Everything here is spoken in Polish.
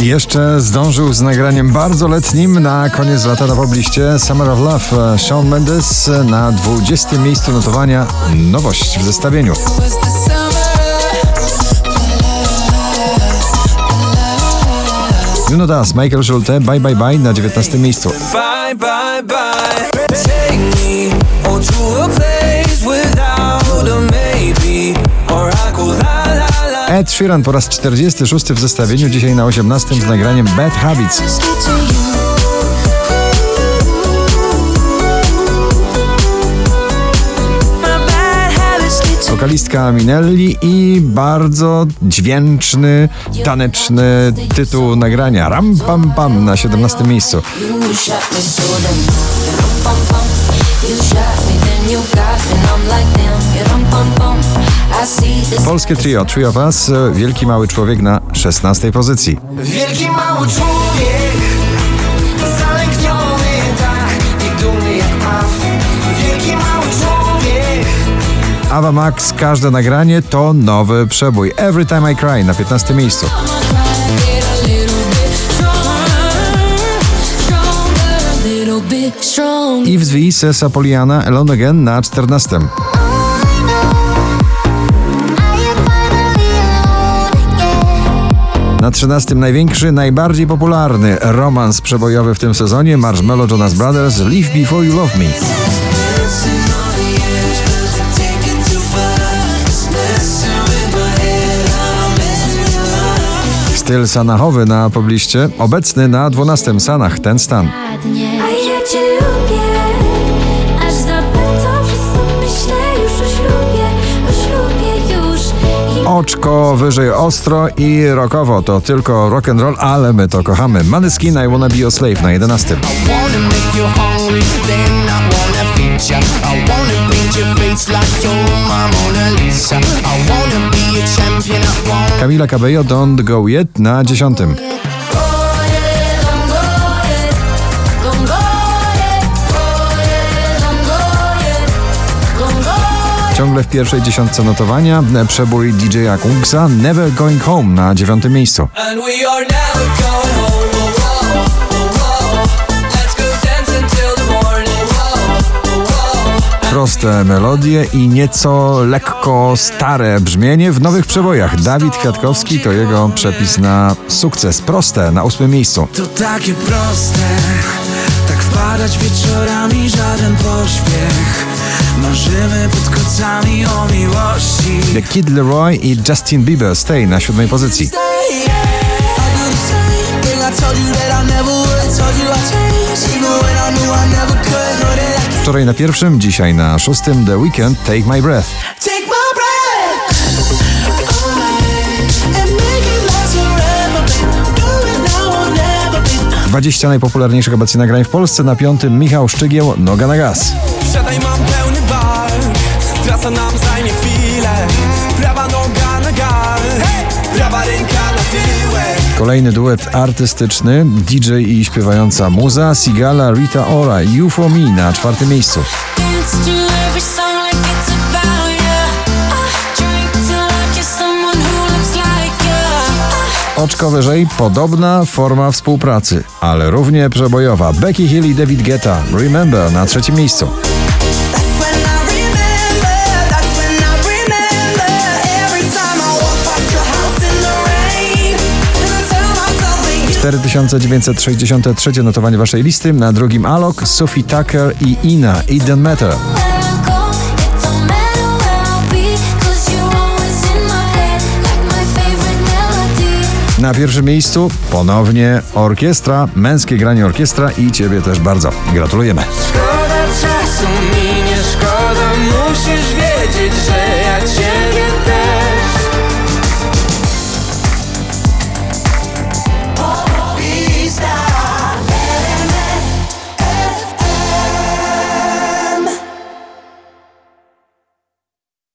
Jeszcze zdążył z nagraniem bardzo letnim na koniec lata na pobliście Summer of Love. Shawn Mendes na 20 miejscu notowania. Nowość w zestawieniu. Juno Das, Michael Schulte, Bye Bye Bye na 19 miejscu. Bye, bye, bye. Sheeran po raz 46 w zestawieniu, dzisiaj na 18 z nagraniem Bad Habits. Wokalistka Minelli i bardzo dźwięczny, taneczny tytuł nagrania Ram Pam Pam na 17 miejscu. Polskie trio Three of Us, Wielki Mały Człowiek na 16 pozycji. Wielki mały człowiek, zalękniony tak i dumny jak paw. Wielki mały człowiek. Ava Max, każde nagranie to nowy przebój. Every Time I Cry na 15 miejscu. Yves V, Sesa Poliana, Alone Again na 14. Na 13 największy, najbardziej popularny romans przebojowy w tym sezonie Marshmallow Jonas Brothers Live Before You Love Me. Styl sanachowy na pobliście, obecny na 12 Sanach, ten stan. Oczko wyżej ostro i rockowo to tylko rock and roll, ale my to kochamy. Maneskin I Wanna Be Slave na 11. Kamila Cabello Don't Go Yet na 10. Ciągle w pierwszej dziesiątce notowania przebój DJ-a Kungsa Never Going Home na dziewiątym miejscu. Oh, oh, oh. Proste melodie i nieco lekko stare brzmienie w nowych przebojach. Dawid Kwiatkowski to jego przepis na sukces. Proste na ósmym miejscu. To takie proste, tak wpadać wieczorami, żaden pośpiech. Marzymy pod kocami o miłości. The Kid Leroy i Justin Bieber Stay na siódmej pozycji. Wczoraj na pierwszym, dzisiaj na szóstym The Weekend. Take my breath 20 najpopularniejszych obecnie nagrań w Polsce. Na piątym Michał Szczygieł Noga na gaz. Siadaj, mam pełny bar, trasa nam zajmie chwilę. Prawa noga na gar, prawa ręka na tyłek. Kolejny duet artystyczny DJ i śpiewająca muza Sigala Rita Ora You For Me na czwartym miejscu. You. Oczko wyżej, podobna forma współpracy, ale równie przebojowa. Becky Hill i David Guetta Remember na trzecim miejscu. You 4963 notowanie waszej listy. Na drugim Alok, Sophie Tucker i Ina It Don't Matter. Na pierwszym miejscu ponownie orkiestra, męskie granie orkiestra i ciebie też bardzo gratulujemy. Szkoda czasu mi